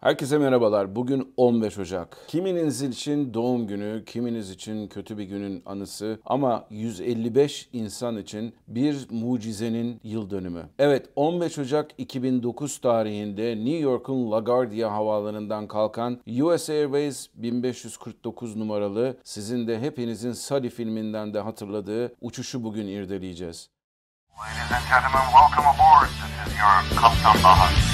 Herkese merhabalar. Bugün 15 Ocak. Kiminiz için doğum günü, kiminiz için kötü bir günün anısı ama 155 insan için bir mucizenin yıl dönümü. Evet 15 Ocak 2009 tarihinde New York'un LaGuardia havaalanından kalkan US Airways 1549 numaralı sizin de hepinizin Sully filminden de hatırladığı uçuşu bugün irdeleyeceğiz. Ladies and gentlemen, welcome aboard. This is your Kaptan Bahar.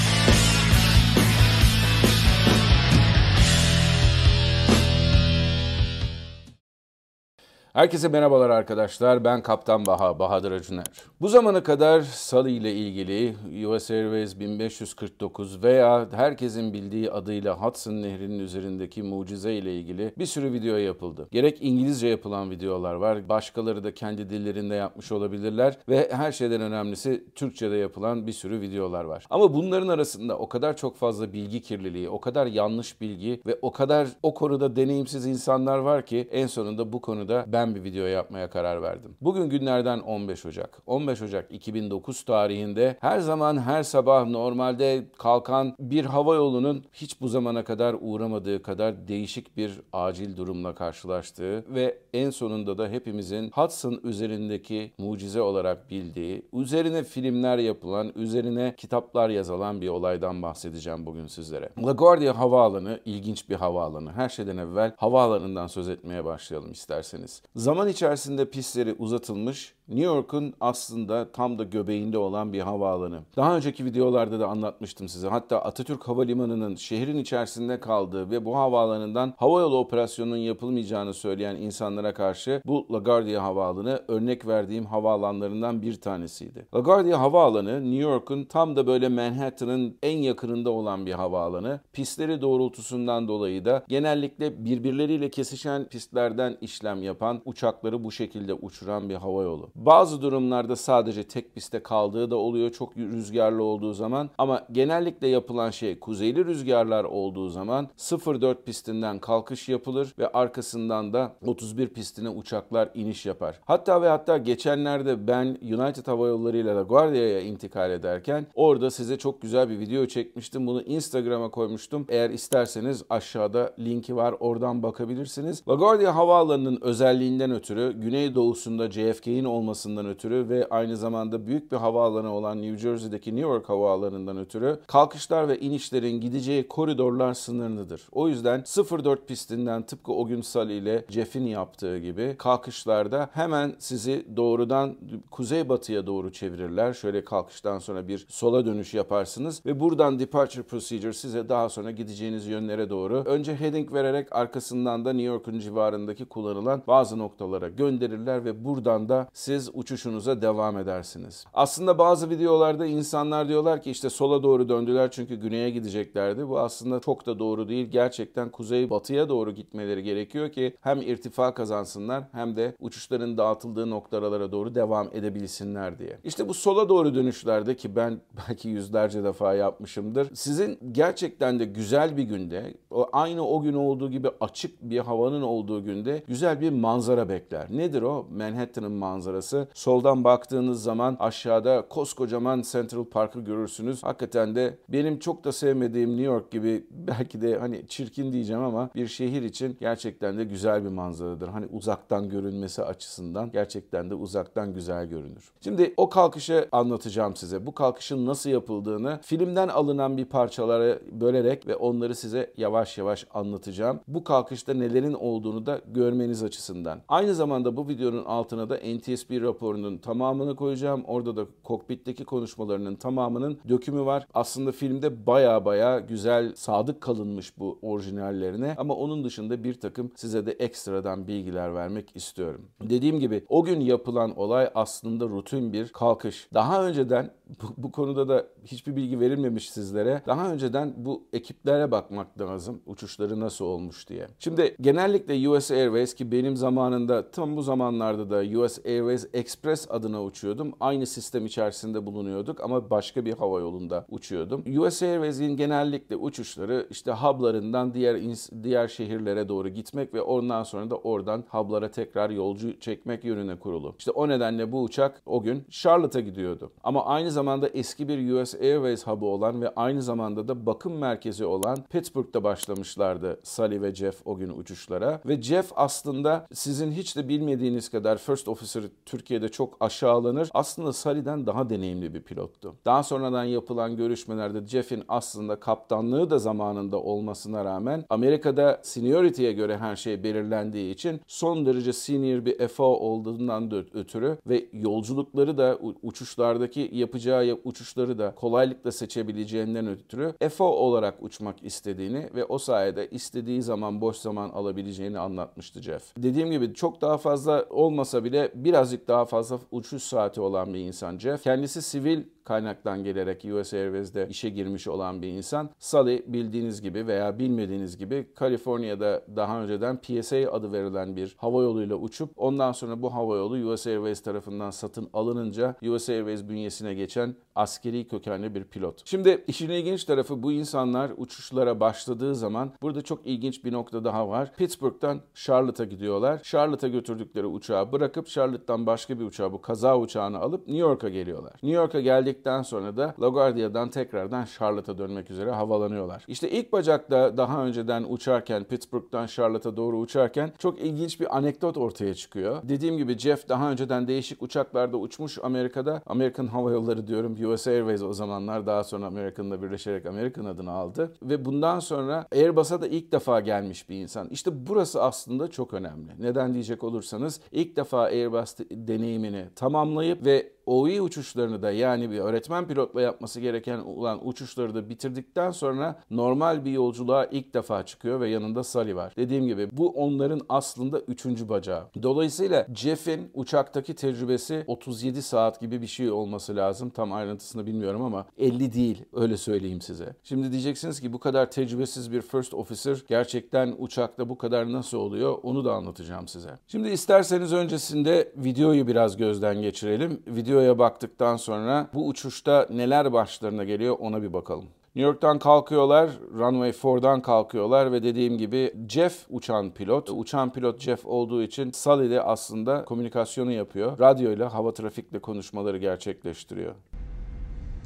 Herkese merhabalar arkadaşlar. Ben Kaptan Baha, Bahadır Acuner. Bu zamana kadar Sully ile ilgili US Airways 1549 veya herkesin bildiği adıyla Hudson Nehri'nin üzerindeki mucize ile ilgili bir sürü video yapıldı. Gerek İngilizce yapılan videolar var, başkaları da kendi dillerinde yapmış olabilirler ve her şeyden önemlisi Türkçe'de yapılan bir sürü videolar var. Ama bunların arasında o kadar çok fazla bilgi kirliliği, o kadar yanlış bilgi ve o kadar o konuda deneyimsiz insanlar var ki en sonunda bu konuda ben bir video yapmaya karar verdim. Bugün günlerden 15 Ocak. 15 Ocak 2009 tarihinde her zaman her sabah normalde kalkan bir hava yolunun hiç bu zamana kadar uğramadığı kadar değişik bir acil durumla karşılaştığı ve en sonunda da hepimizin Hudson üzerindeki mucize olarak bildiği, üzerine filmler yapılan, üzerine kitaplar yazılan bir olaydan bahsedeceğim bugün sizlere. LaGuardia Havaalanı ilginç bir havaalanı. Her şeyden evvel havaalanından söz etmeye başlayalım isterseniz. Zaman içerisinde pistleri uzatılmış, New York'un aslında tam da göbeğinde olan bir havaalanı. Daha önceki videolarda da anlatmıştım size. Hatta Atatürk Havalimanı'nın şehrin içerisinde kaldığı ve bu havaalanından havayolu operasyonunun yapılmayacağını söyleyen insanlara karşı bu LaGuardia Havaalanı örnek verdiğim havaalanlarından bir tanesiydi. LaGuardia Havaalanı New York'un tam da böyle Manhattan'ın en yakınında olan bir havaalanı. Pistleri doğrultusundan dolayı da genellikle birbirleriyle kesişen pistlerden işlem yapan uçakları bu şekilde uçuran bir havayolu. Bazı durumlarda sadece tek pistte kaldığı da oluyor çok rüzgarlı olduğu zaman ama genellikle yapılan şey kuzeyli rüzgarlar olduğu zaman 04 pistinden kalkış yapılır ve arkasından da 31 pistine uçaklar iniş yapar. Hatta ve hatta geçenlerde ben United Hava Yolları ile LaGuardia'ya intikal ederken orada size çok güzel bir video çekmiştim. Bunu Instagram'a koymuştum. Eğer isterseniz aşağıda linki var oradan bakabilirsiniz. LaGuardia Havaalanı'nın özelliğinden ötürü güneydoğusunda JFK'in olmasından ötürü ve aynı zamanda büyük bir havaalanı olan New Jersey'deki New York havaalanından ötürü kalkışlar ve inişlerin gideceği koridorlar sınırlıdır. O yüzden 04 pistinden tıpkı o gün Sully ile Jeff'in yaptığı gibi kalkışlarda hemen sizi doğrudan kuzeybatıya doğru çevirirler. Şöyle kalkıştan sonra bir sola dönüş yaparsınız ve buradan departure procedure size daha sonra gideceğiniz yönlere doğru önce heading vererek arkasından da New York'un civarındaki kullanılan bazı noktalara gönderirler ve buradan da siz uçuşunuza devam edersiniz. Aslında bazı videolarda insanlar diyorlar ki işte sola doğru döndüler çünkü güneye gideceklerdi. Bu aslında çok da doğru değil. Gerçekten kuzey batıya doğru gitmeleri gerekiyor ki hem irtifa kazansınlar hem de uçuşların dağıtıldığı noktalara doğru devam edebilsinler diye. İşte bu sola doğru dönüşlerde ki ben belki yüzlerce defa yapmışımdır. Sizin gerçekten de güzel bir günde aynı o gün olduğu gibi açık bir havanın olduğu günde güzel bir manzara bekler. Nedir o? Manhattan'ın manzarası. Soldan baktığınız zaman aşağıda koskocaman Central Park'ı görürsünüz. Hakikaten de benim çok da sevmediğim New York gibi belki de hani çirkin diyeceğim ama bir şehir için gerçekten de güzel bir manzaradır. Hani uzaktan görünmesi açısından gerçekten de uzaktan güzel görünür. Şimdi o kalkışı anlatacağım size. Bu kalkışın nasıl yapıldığını filmden alınan bir parçalara bölerek ve onları size yavaş yavaş anlatacağım. Bu kalkışta nelerin olduğunu da görmeniz açısından. Aynı zamanda bu videonun altına da NTSB raporunun tamamını koyacağım. Orada da kokpitteki konuşmalarının tamamının dökümü var. Aslında filmde baya baya güzel sadık kalınmış bu orijinallerine ama onun dışında bir takım size de ekstradan bilgiler vermek istiyorum. Dediğim gibi o gün yapılan olay aslında rutin bir kalkış. Daha önceden bu, bu konuda da hiçbir bilgi verilmemiş sizlere. Daha önceden bu ekiplere bakmak lazım. Uçuşları nasıl olmuş diye. Şimdi genellikle US Airways ki benim zamanım zamanında tam bu zamanlarda da US Airways Express adına uçuyordum. Aynı sistem içerisinde bulunuyorduk ama başka bir hava yolunda uçuyordum. US Airways'in genellikle uçuşları işte hublarından diğer diğer şehirlere doğru gitmek ve ondan sonra da oradan hublara tekrar yolcu çekmek yönüne kurulu. İşte o nedenle bu uçak o gün Charlotte'a gidiyordu. Ama aynı zamanda eski bir US Airways hub'ı olan ve aynı zamanda da bakım merkezi olan Pittsburgh'da başlamışlardı Sully ve Jeff o gün uçuşlara. Ve Jeff aslında sizin hiç de bilmediğiniz kadar First Officer Türkiye'de çok aşağılanır. Aslında Sully'den daha deneyimli bir pilottu. Daha sonradan yapılan görüşmelerde Jeff'in aslında kaptanlığı da zamanında olmasına rağmen Amerika'da seniority'ye göre her şey belirlendiği için son derece senior bir FO olduğundan da ötürü ve yolculukları da uçuşlardaki yapacağı yap- uçuşları da kolaylıkla seçebileceğinden ötürü FO olarak uçmak istediğini ve o sayede istediği zaman boş zaman alabileceğini anlatmıştı Jeff. Dediğim gibi çok daha fazla olmasa bile birazcık daha fazla uçuş saati olan bir insan Jeff. Kendisi sivil kaynaktan gelerek US Airways'de işe girmiş olan bir insan. Sully bildiğiniz gibi veya bilmediğiniz gibi Kaliforniya'da daha önceden PSA adı verilen bir hava yoluyla uçup ondan sonra bu hava yolu US Airways tarafından satın alınınca US Airways bünyesine geçen askeri kökenli bir pilot. Şimdi işin ilginç tarafı bu insanlar uçuşlara başladığı zaman burada çok ilginç bir nokta daha var. Pittsburgh'tan Charlotte'a gidiyorlar. Charlotte'a götürdükleri uçağı bırakıp Charlotte'dan başka bir uçağı bu kaza uçağını alıp New York'a geliyorlar. New York'a geldikten sonra da LaGuardia'dan tekrardan Charlotte'a dönmek üzere havalanıyorlar. İşte ilk bacakta daha önceden uçarken Pittsburgh'tan Charlotte'a doğru uçarken çok ilginç bir anekdot ortaya çıkıyor. Dediğim gibi Jeff daha önceden değişik uçaklarda uçmuş Amerika'da. Amerikan Hava Yolları diyorum US Airways o zamanlar daha sonra American'la birleşerek American adını aldı. Ve bundan sonra Airbus'a da ilk defa gelmiş bir insan. İşte burası aslında çok önemli. Neden diyecek olursanız ilk defa Airbus deneyimini tamamlayıp ve OE uçuşlarını da yani bir öğretmen pilotla yapması gereken olan uçuşları da bitirdikten sonra normal bir yolculuğa ilk defa çıkıyor ve yanında Sully var. Dediğim gibi bu onların aslında üçüncü bacağı. Dolayısıyla Jeff'in uçaktaki tecrübesi 37 saat gibi bir şey olması lazım. Tam ayrıntısını bilmiyorum ama 50 değil öyle söyleyeyim size. Şimdi diyeceksiniz ki bu kadar tecrübesiz bir first officer gerçekten uçakta bu kadar nasıl oluyor onu da anlatacağım size. Şimdi isterseniz öncesinde videoyu biraz gözden geçirelim. Video videoya baktıktan sonra bu uçuşta neler başlarına geliyor ona bir bakalım. New York'tan kalkıyorlar, runway 4'dan kalkıyorlar ve dediğim gibi Jeff uçan pilot. Uçan pilot Jeff olduğu için Sully de aslında komünikasyonu yapıyor. Radyoyla hava trafikle konuşmaları gerçekleştiriyor.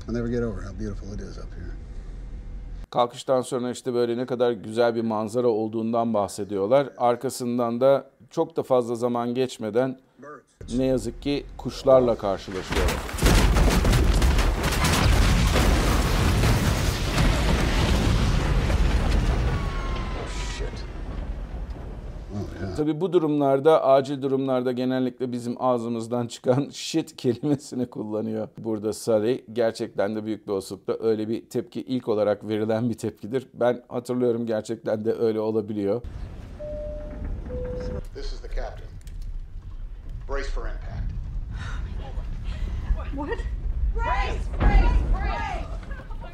I'll never get over how beautiful it is up here. Kalkıştan sonra işte böyle ne kadar güzel bir manzara olduğundan bahsediyorlar. Arkasından da çok da fazla zaman geçmeden ne yazık ki kuşlarla karşılaşıyorlar. Tabii bu durumlarda, acil durumlarda genellikle bizim ağzımızdan çıkan shit kelimesini kullanıyor burada Sully. Gerçekten de büyük bir olasılıkla öyle bir tepki ilk olarak verilen bir tepkidir. Ben hatırlıyorum gerçekten de öyle olabiliyor. This is the captain. Brace for impact. What? Brace, brace, brace.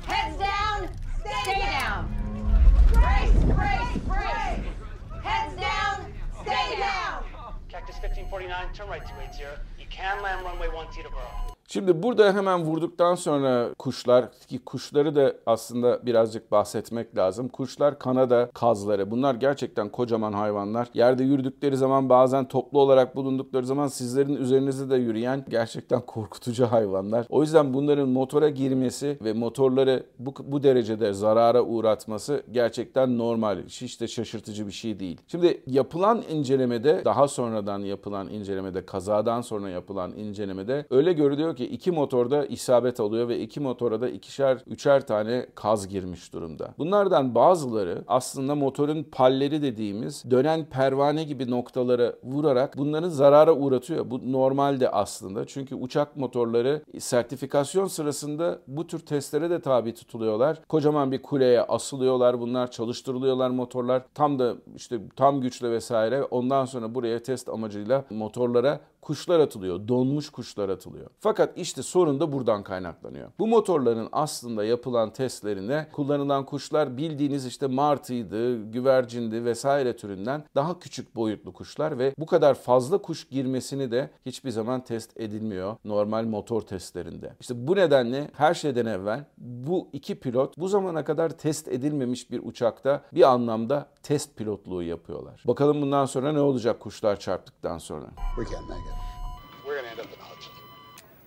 Heads down, stay down. Brace, brace, brace. Heads down, stay down. Cactus 1549, turn right 280. You can land runway 1 Teterboro. Şimdi burada hemen vurduktan sonra kuşlar ki kuşları da aslında birazcık bahsetmek lazım. Kuşlar Kanada kazları. Bunlar gerçekten kocaman hayvanlar. Yerde yürüdükleri zaman bazen toplu olarak bulundukları zaman sizlerin üzerinizde de yürüyen gerçekten korkutucu hayvanlar. O yüzden bunların motora girmesi ve motorları bu, bu derecede zarara uğratması gerçekten normal. Hiç de şaşırtıcı bir şey değil. Şimdi yapılan incelemede daha sonradan yapılan incelemede kazadan sonra yapılan incelemede öyle görülüyor ki iki motorda isabet oluyor ve iki motora da ikişer, üçer tane kaz girmiş durumda. Bunlardan bazıları aslında motorun palleri dediğimiz dönen pervane gibi noktalara vurarak bunları zarara uğratıyor. Bu normalde aslında. Çünkü uçak motorları sertifikasyon sırasında bu tür testlere de tabi tutuluyorlar. Kocaman bir kuleye asılıyorlar bunlar, çalıştırılıyorlar motorlar. Tam da işte tam güçle vesaire. Ondan sonra buraya test amacıyla motorlara kuşlar atılıyor. Donmuş kuşlar atılıyor. Fakat işte sorun da buradan kaynaklanıyor. Bu motorların aslında yapılan testlerinde kullanılan kuşlar bildiğiniz işte martıydı, güvercindi vesaire türünden daha küçük boyutlu kuşlar ve bu kadar fazla kuş girmesini de hiçbir zaman test edilmiyor normal motor testlerinde. İşte bu nedenle her şeyden evvel bu iki pilot bu zamana kadar test edilmemiş bir uçakta bir anlamda test pilotluğu yapıyorlar. Bakalım bundan sonra ne olacak kuşlar çarptıktan sonra. We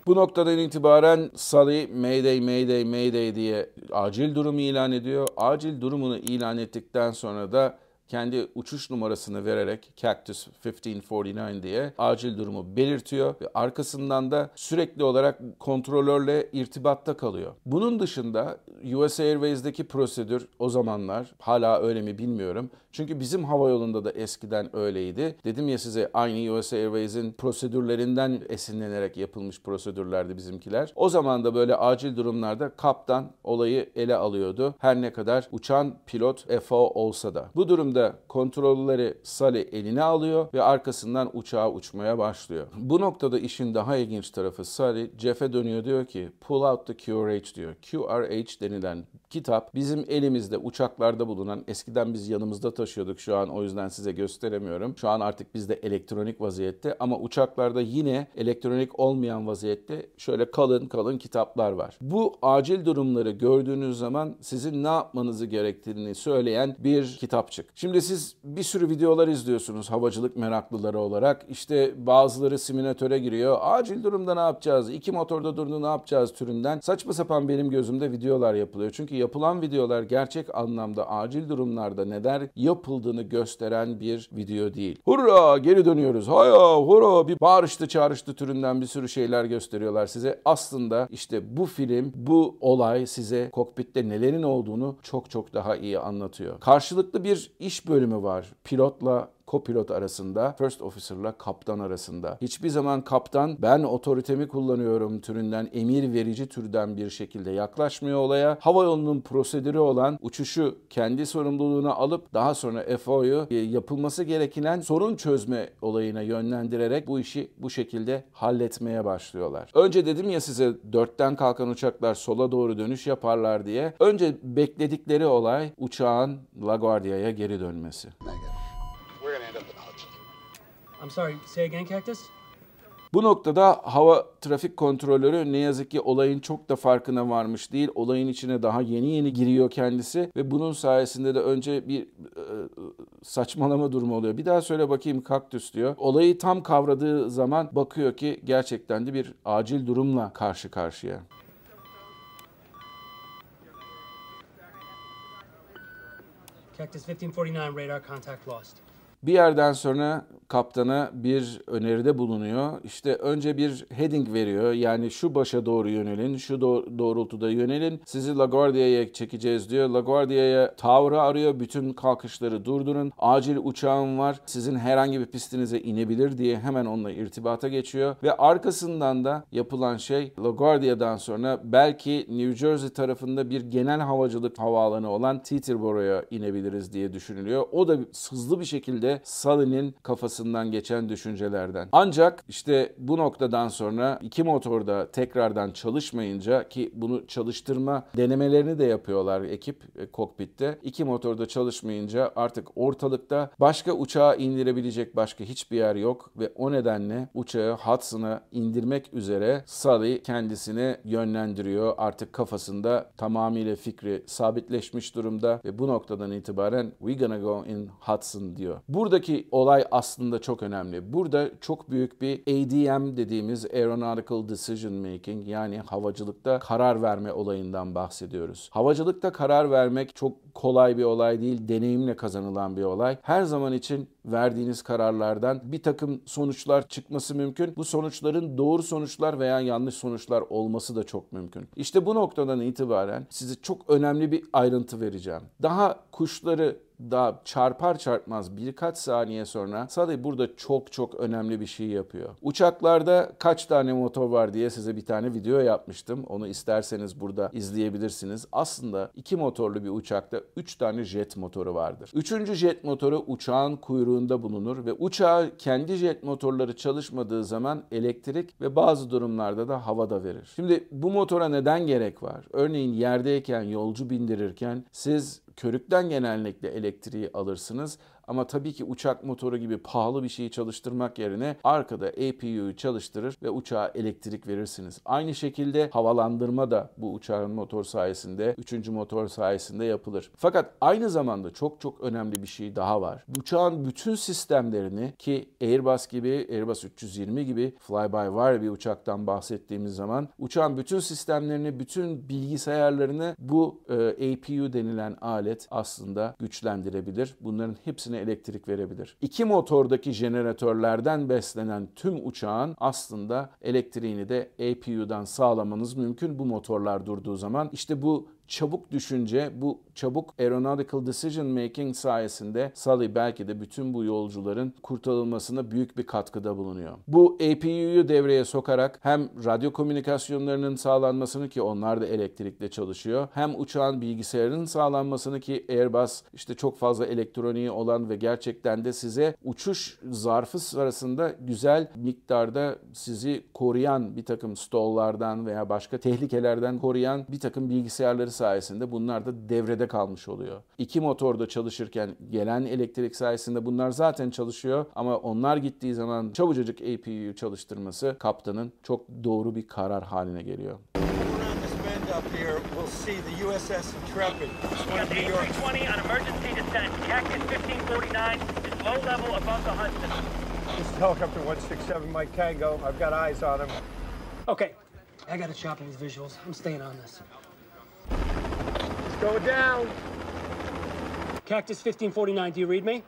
Bu noktadan itibaren Sully Mayday Mayday Mayday diye acil durumu ilan ediyor. Acil durumunu ilan ettikten sonra da kendi uçuş numarasını vererek Cactus 1549 diye acil durumu belirtiyor ve arkasından da sürekli olarak kontrolörle irtibatta kalıyor. Bunun dışında US Airways'deki prosedür o zamanlar hala öyle mi bilmiyorum. Çünkü bizim hava yolunda da eskiden öyleydi. Dedim ya size aynı US Airways'in prosedürlerinden esinlenerek yapılmış prosedürlerdi bizimkiler. O zaman da böyle acil durumlarda kaptan olayı ele alıyordu. Her ne kadar uçan pilot FO olsa da. Bu durumda kontrolleri Sully eline alıyor ve arkasından uçağa uçmaya başlıyor. Bu noktada işin daha ilginç tarafı Sully Jeff'e dönüyor diyor ki pull out the QRH diyor. QRH denilen kitap bizim elimizde uçaklarda bulunan eskiden biz yanımızda taşıyorduk şu an o yüzden size gösteremiyorum. Şu an artık bizde elektronik vaziyette ama uçaklarda yine elektronik olmayan vaziyette şöyle kalın kalın kitaplar var. Bu acil durumları gördüğünüz zaman sizin ne yapmanızı gerektiğini söyleyen bir kitapçık. Şimdi siz bir sürü videolar izliyorsunuz havacılık meraklıları olarak. İşte bazıları simülatöre giriyor. Acil durumda ne yapacağız? İki motorda durdu ne yapacağız türünden. Saçma sapan benim gözümde videolar yapılıyor. Çünkü yapılan videolar gerçek anlamda acil durumlarda neler yapıldığını gösteren bir video değil. Hurra geri dönüyoruz. Haya hurra bir bağırıştı çağrıştı türünden bir sürü şeyler gösteriyorlar size. Aslında işte bu film, bu olay size kokpitte nelerin olduğunu çok çok daha iyi anlatıyor. Karşılıklı bir iş bölümü var. Pilotla kopilot arasında, first officer'la kaptan arasında. Hiçbir zaman kaptan ben otoritemi kullanıyorum türünden emir verici türden bir şekilde yaklaşmıyor olaya. Hava yolunun prosedürü olan uçuşu kendi sorumluluğuna alıp daha sonra FO'yu e, yapılması gereken sorun çözme olayına yönlendirerek bu işi bu şekilde halletmeye başlıyorlar. Önce dedim ya size dörtten kalkan uçaklar sola doğru dönüş yaparlar diye. Önce bekledikleri olay uçağın LaGuardia'ya geri dönmesi. We're gonna end up in Hudson. I'm sorry, say again, Cactus? Bu noktada hava trafik kontrolörü ne yazık ki olayın çok da farkına varmış değil. Olayın içine daha yeni yeni giriyor kendisi ve bunun sayesinde de önce bir e, saçmalama durumu oluyor. Bir daha söyle bakayım kaktüs diyor. Olayı tam kavradığı zaman bakıyor ki gerçekten de bir acil durumla karşı karşıya. Cactus 1549, radar contact lost. Bir yerden sonra kaptana bir öneride bulunuyor. İşte önce bir heading veriyor. Yani şu başa doğru yönelin, şu doğ- doğrultuda yönelin. Sizi LaGuardia'ya çekeceğiz diyor. LaGuardia'ya tavrı arıyor. Bütün kalkışları durdurun. Acil uçağım var. Sizin herhangi bir pistinize inebilir diye hemen onunla irtibata geçiyor. Ve arkasından da yapılan şey LaGuardia'dan sonra belki New Jersey tarafında bir genel havacılık havaalanı olan Teterboro'ya inebiliriz diye düşünülüyor. O da hızlı bir şekilde Sully'nin kafasından geçen düşüncelerden. Ancak işte bu noktadan sonra iki motor da tekrardan çalışmayınca ki bunu çalıştırma denemelerini de yapıyorlar ekip e, kokpitte. İki motor da çalışmayınca artık ortalıkta başka uçağı indirebilecek başka hiçbir yer yok ve o nedenle uçağı Hudson'a indirmek üzere Sully kendisini yönlendiriyor. Artık kafasında tamamıyla fikri sabitleşmiş durumda ve bu noktadan itibaren we gonna go in Hudson diyor. Buradaki olay aslında çok önemli. Burada çok büyük bir ADM dediğimiz Aeronautical Decision Making yani havacılıkta karar verme olayından bahsediyoruz. Havacılıkta karar vermek çok kolay bir olay değil, deneyimle kazanılan bir olay. Her zaman için verdiğiniz kararlardan bir takım sonuçlar çıkması mümkün. Bu sonuçların doğru sonuçlar veya yanlış sonuçlar olması da çok mümkün. İşte bu noktadan itibaren size çok önemli bir ayrıntı vereceğim. Daha kuşları daha çarpar çarpmaz birkaç saniye sonra Sully burada çok çok önemli bir şey yapıyor. Uçaklarda kaç tane motor var diye size bir tane video yapmıştım. Onu isterseniz burada izleyebilirsiniz. Aslında iki motorlu bir uçakta üç tane jet motoru vardır. Üçüncü jet motoru uçağın kuyruğu kuyruğunda bulunur ve uçağa kendi jet motorları çalışmadığı zaman elektrik ve bazı durumlarda da havada verir. Şimdi bu motora neden gerek var? Örneğin yerdeyken yolcu bindirirken siz körükten genellikle elektriği alırsınız ama tabii ki uçak motoru gibi pahalı bir şeyi çalıştırmak yerine arkada APU'yu çalıştırır ve uçağa elektrik verirsiniz. Aynı şekilde havalandırma da bu uçağın motor sayesinde, üçüncü motor sayesinde yapılır. Fakat aynı zamanda çok çok önemli bir şey daha var. Uçağın bütün sistemlerini ki Airbus gibi, Airbus 320 gibi fly-by-wire bir uçaktan bahsettiğimiz zaman uçağın bütün sistemlerini, bütün bilgisayarlarını bu e, APU denilen alet aslında güçlendirebilir. Bunların hepsine elektrik verebilir. İki motordaki jeneratörlerden beslenen tüm uçağın aslında elektriğini de APU'dan sağlamanız mümkün bu motorlar durduğu zaman. İşte bu çabuk düşünce, bu çabuk aeronautical decision making sayesinde Sully belki de bütün bu yolcuların kurtarılmasına büyük bir katkıda bulunuyor. Bu APU'yu devreye sokarak hem radyo komünikasyonlarının sağlanmasını ki onlar da elektrikle çalışıyor, hem uçağın bilgisayarının sağlanmasını ki Airbus işte çok fazla elektroniği olan ve gerçekten de size uçuş zarfı sırasında güzel miktarda sizi koruyan bir takım stalllardan veya başka tehlikelerden koruyan bir takım bilgisayarları sayesinde bunlar da devrede kalmış oluyor. İki motorda çalışırken gelen elektrik sayesinde bunlar zaten çalışıyor ama onlar gittiği zaman çabucacık APU'yu çalıştırması kaptanın çok doğru bir karar haline geliyor. This bend up here, we'll see the USS Intrepid. It's one Got of the New York's A320 on emergency descent. Cactus 1549 is low level above the Hudson. This is helicopter 167 Mike Tango. I've got eyes on him. Okay, I gotta chop these visuals. I'm staying on this. Going down. Cactus 1549, do you read me?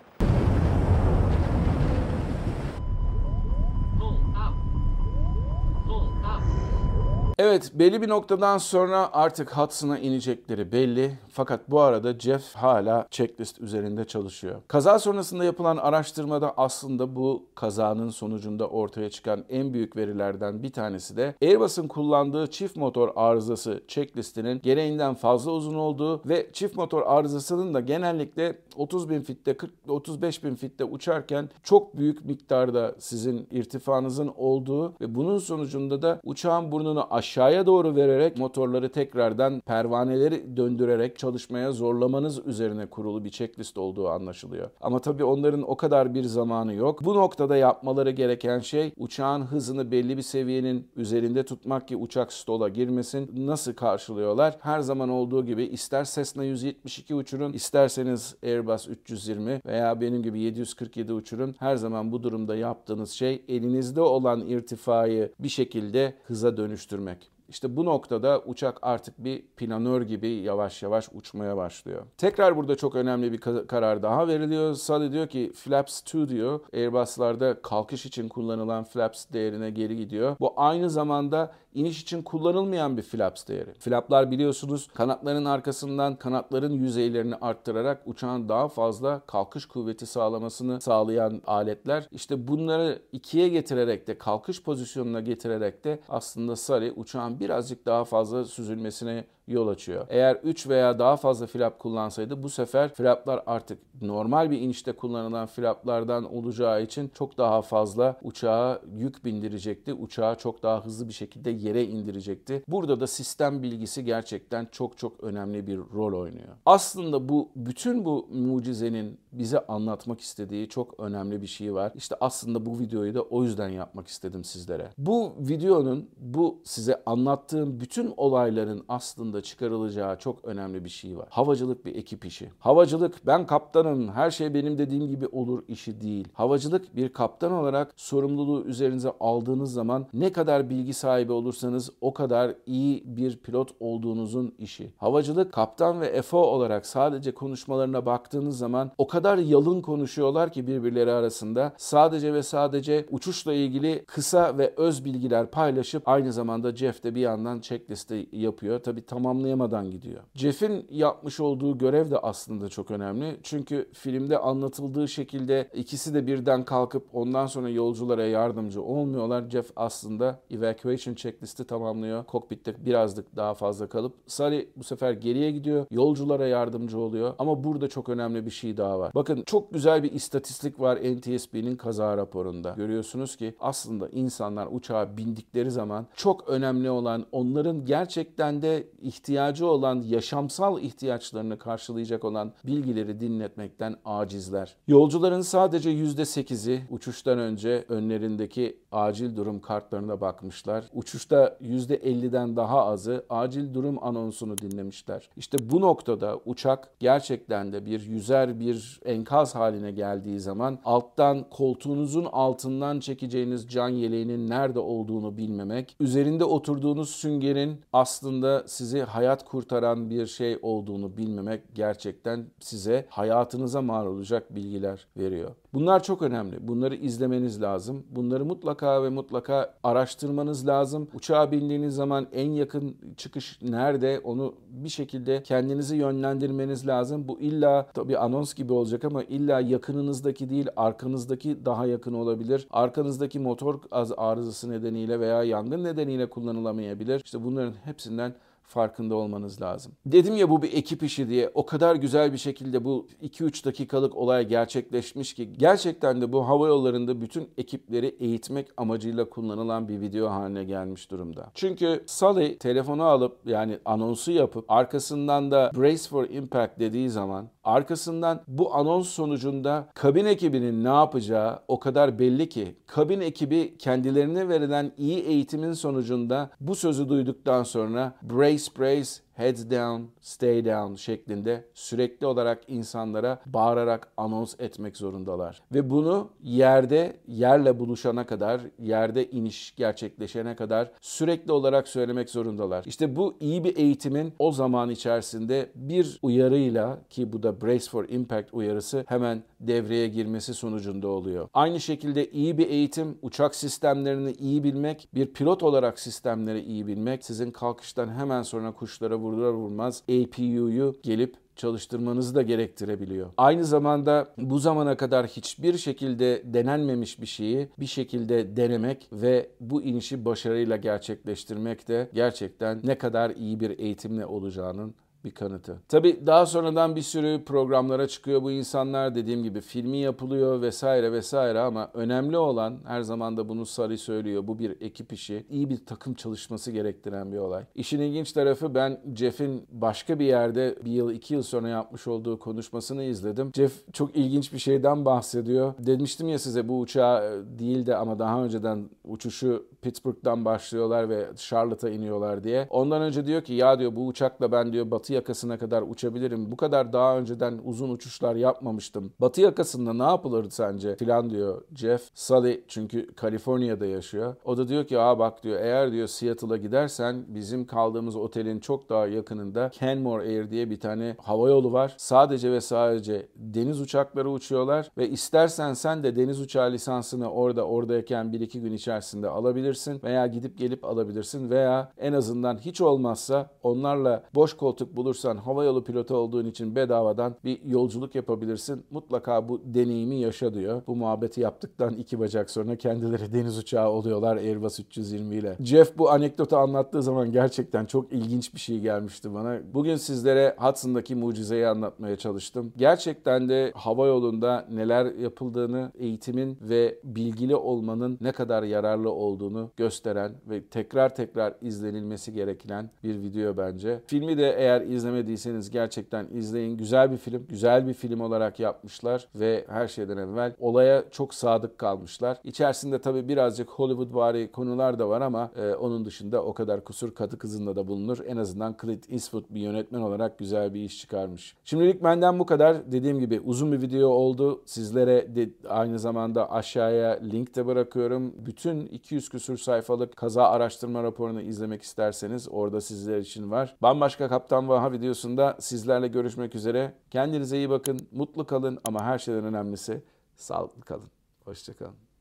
Evet belli bir noktadan sonra artık Hudson'a inecekleri belli. Fakat bu arada Jeff hala checklist üzerinde çalışıyor. Kaza sonrasında yapılan araştırmada aslında bu kazanın sonucunda ortaya çıkan en büyük verilerden bir tanesi de Airbus'un kullandığı çift motor arızası checklistinin gereğinden fazla uzun olduğu ve çift motor arızasının da genellikle 30 bin fitte 40 35 bin fitte uçarken çok büyük miktarda sizin irtifanızın olduğu ve bunun sonucunda da uçağın burnunu aşağıya doğru vererek motorları tekrardan pervaneleri döndürerek çalışmaya zorlamanız üzerine kurulu bir checklist olduğu anlaşılıyor. Ama tabii onların o kadar bir zamanı yok. Bu noktada yapmaları gereken şey uçağın hızını belli bir seviyenin üzerinde tutmak ki uçak stola girmesin. Nasıl karşılıyorlar? Her zaman olduğu gibi ister Cessna 172 uçurun, isterseniz Airbus 320 veya benim gibi 747 uçurun. Her zaman bu durumda yaptığınız şey elinizde olan irtifayı bir şekilde hıza dönüştürmek. İşte bu noktada uçak artık bir planör gibi yavaş yavaş uçmaya başlıyor. Tekrar burada çok önemli bir ka- karar daha veriliyor. Sully diyor ki flaps 2 diyor. Airbus'larda kalkış için kullanılan flaps değerine geri gidiyor. Bu aynı zamanda iniş için kullanılmayan bir flaps değeri. Flaplar biliyorsunuz kanatların arkasından kanatların yüzeylerini arttırarak uçağın daha fazla kalkış kuvveti sağlamasını sağlayan aletler. İşte bunları ikiye getirerek de kalkış pozisyonuna getirerek de aslında Sully uçağın birazcık daha fazla süzülmesine yol açıyor. Eğer 3 veya daha fazla flap kullansaydı bu sefer flaplar artık normal bir inişte kullanılan flaplardan olacağı için çok daha fazla uçağa yük bindirecekti. Uçağı çok daha hızlı bir şekilde yere indirecekti. Burada da sistem bilgisi gerçekten çok çok önemli bir rol oynuyor. Aslında bu bütün bu mucizenin bize anlatmak istediği çok önemli bir şey var. İşte aslında bu videoyu da o yüzden yapmak istedim sizlere. Bu videonun bu size anlattığım bütün olayların aslında çıkarılacağı çok önemli bir şey var. Havacılık bir ekip işi. Havacılık ben kaptanım her şey benim dediğim gibi olur işi değil. Havacılık bir kaptan olarak sorumluluğu üzerinize aldığınız zaman ne kadar bilgi sahibi olursanız o kadar iyi bir pilot olduğunuzun işi. Havacılık kaptan ve FO olarak sadece konuşmalarına baktığınız zaman o kadar yalın konuşuyorlar ki birbirleri arasında sadece ve sadece uçuşla ilgili kısa ve öz bilgiler paylaşıp aynı zamanda Jeff de bir yandan checkliste yapıyor. Tabii tamamlayamadan gidiyor. Jeff'in yapmış olduğu görev de aslında çok önemli. Çünkü filmde anlatıldığı şekilde ikisi de birden kalkıp ondan sonra yolculara yardımcı olmuyorlar. Jeff aslında evacuation checklisti tamamlıyor. Kokpitte birazcık daha fazla kalıp Sully bu sefer geriye gidiyor. Yolculara yardımcı oluyor. Ama burada çok önemli bir şey daha var. Bakın çok güzel bir istatistik var NTSB'nin kaza raporunda. Görüyorsunuz ki aslında insanlar uçağa bindikleri zaman çok önemli olan onların gerçekten de ihtiyacı olan yaşamsal ihtiyaçlarını karşılayacak olan bilgileri dinletmekten acizler. Yolcuların sadece %8'i uçuştan önce önlerindeki acil durum kartlarına bakmışlar. Uçuşta %50'den daha azı acil durum anonsunu dinlemişler. İşte bu noktada uçak gerçekten de bir yüzer bir enkaz haline geldiği zaman alttan koltuğunuzun altından çekeceğiniz can yeleğinin nerede olduğunu bilmemek, üzerinde oturduğunuz süngerin aslında sizi hayat kurtaran bir şey olduğunu bilmemek gerçekten size hayatınıza mal olacak bilgiler veriyor. Bunlar çok önemli. Bunları izlemeniz lazım. Bunları mutlaka ve mutlaka araştırmanız lazım. Uçağa bindiğiniz zaman en yakın çıkış nerede onu bir şekilde kendinizi yönlendirmeniz lazım. Bu illa tabii anons gibi olacak ama illa yakınınızdaki değil arkanızdaki daha yakın olabilir. Arkanızdaki motor arızası nedeniyle veya yangın nedeniyle kullanılamayabilir. İşte bunların hepsinden farkında olmanız lazım. Dedim ya bu bir ekip işi diye o kadar güzel bir şekilde bu 2-3 dakikalık olay gerçekleşmiş ki gerçekten de bu hava yollarında bütün ekipleri eğitmek amacıyla kullanılan bir video haline gelmiş durumda. Çünkü Sully telefonu alıp yani anonsu yapıp arkasından da Brace for Impact dediği zaman arkasından bu anons sonucunda kabin ekibinin ne yapacağı o kadar belli ki kabin ekibi kendilerine verilen iyi eğitimin sonucunda bu sözü duyduktan sonra Brace Brace heads down, stay down şeklinde sürekli olarak insanlara bağırarak anons etmek zorundalar. Ve bunu yerde, yerle buluşana kadar, yerde iniş gerçekleşene kadar sürekli olarak söylemek zorundalar. İşte bu iyi bir eğitimin o zaman içerisinde bir uyarıyla ki bu da Brace for Impact uyarısı hemen devreye girmesi sonucunda oluyor. Aynı şekilde iyi bir eğitim, uçak sistemlerini iyi bilmek, bir pilot olarak sistemleri iyi bilmek sizin kalkıştan hemen sonra kuşlara vurur vurmaz APU'yu gelip çalıştırmanızı da gerektirebiliyor. Aynı zamanda bu zamana kadar hiçbir şekilde denenmemiş bir şeyi bir şekilde denemek ve bu inişi başarıyla gerçekleştirmek de gerçekten ne kadar iyi bir eğitimle olacağının bir kanıtı. Tabi daha sonradan bir sürü programlara çıkıyor bu insanlar dediğim gibi filmi yapılıyor vesaire vesaire ama önemli olan her zaman da bunu Sarı söylüyor bu bir ekip işi iyi bir takım çalışması gerektiren bir olay. İşin ilginç tarafı ben Jeff'in başka bir yerde bir yıl iki yıl sonra yapmış olduğu konuşmasını izledim. Jeff çok ilginç bir şeyden bahsediyor. Demiştim ya size bu uçağı değil de ama daha önceden uçuşu Pittsburgh'dan başlıyorlar ve Charlotte'a iniyorlar diye. Ondan önce diyor ki ya diyor bu uçakla ben diyor batı yakasına kadar uçabilirim. Bu kadar daha önceden uzun uçuşlar yapmamıştım. Batı yakasında ne yapılırdı sence? Filan diyor Jeff. Sully çünkü Kaliforniya'da yaşıyor. O da diyor ki aa bak diyor eğer diyor Seattle'a gidersen bizim kaldığımız otelin çok daha yakınında Canmore Air diye bir tane hava yolu var. Sadece ve sadece deniz uçakları uçuyorlar ve istersen sen de deniz uçağı lisansını orada oradayken bir iki gün içerisinde alabilirsin veya gidip gelip alabilirsin veya en azından hiç olmazsa onlarla boş koltuk bulursan havayolu pilotu olduğun için bedavadan bir yolculuk yapabilirsin. Mutlaka bu deneyimi yaşa diyor. Bu muhabbeti yaptıktan iki bacak sonra kendileri deniz uçağı oluyorlar Airbus 320 ile. Jeff bu anekdotu anlattığı zaman gerçekten çok ilginç bir şey gelmişti bana. Bugün sizlere Hudson'daki mucizeyi anlatmaya çalıştım. Gerçekten de hava yolunda neler yapıldığını, eğitimin ve bilgili olmanın ne kadar yararlı olduğunu gösteren ve tekrar tekrar izlenilmesi gereken bir video bence. Filmi de eğer izlemediyseniz gerçekten izleyin. Güzel bir film, güzel bir film olarak yapmışlar ve her şeyden evvel olaya çok sadık kalmışlar. İçerisinde tabii birazcık Hollywood vari konular da var ama e, onun dışında o kadar kusur katı kızında da bulunur. En azından Clint Eastwood bir yönetmen olarak güzel bir iş çıkarmış. Şimdilik benden bu kadar. Dediğim gibi uzun bir video oldu. Sizlere de aynı zamanda aşağıya link de bırakıyorum. Bütün 200 küsur sayfalık kaza araştırma raporunu izlemek isterseniz orada sizler için var. Bambaşka Kaptan Vaha videosunda sizlerle görüşmek üzere. Kendinize iyi bakın, mutlu kalın ama her şeyden önemlisi sağlıklı kalın. Hoşçakalın.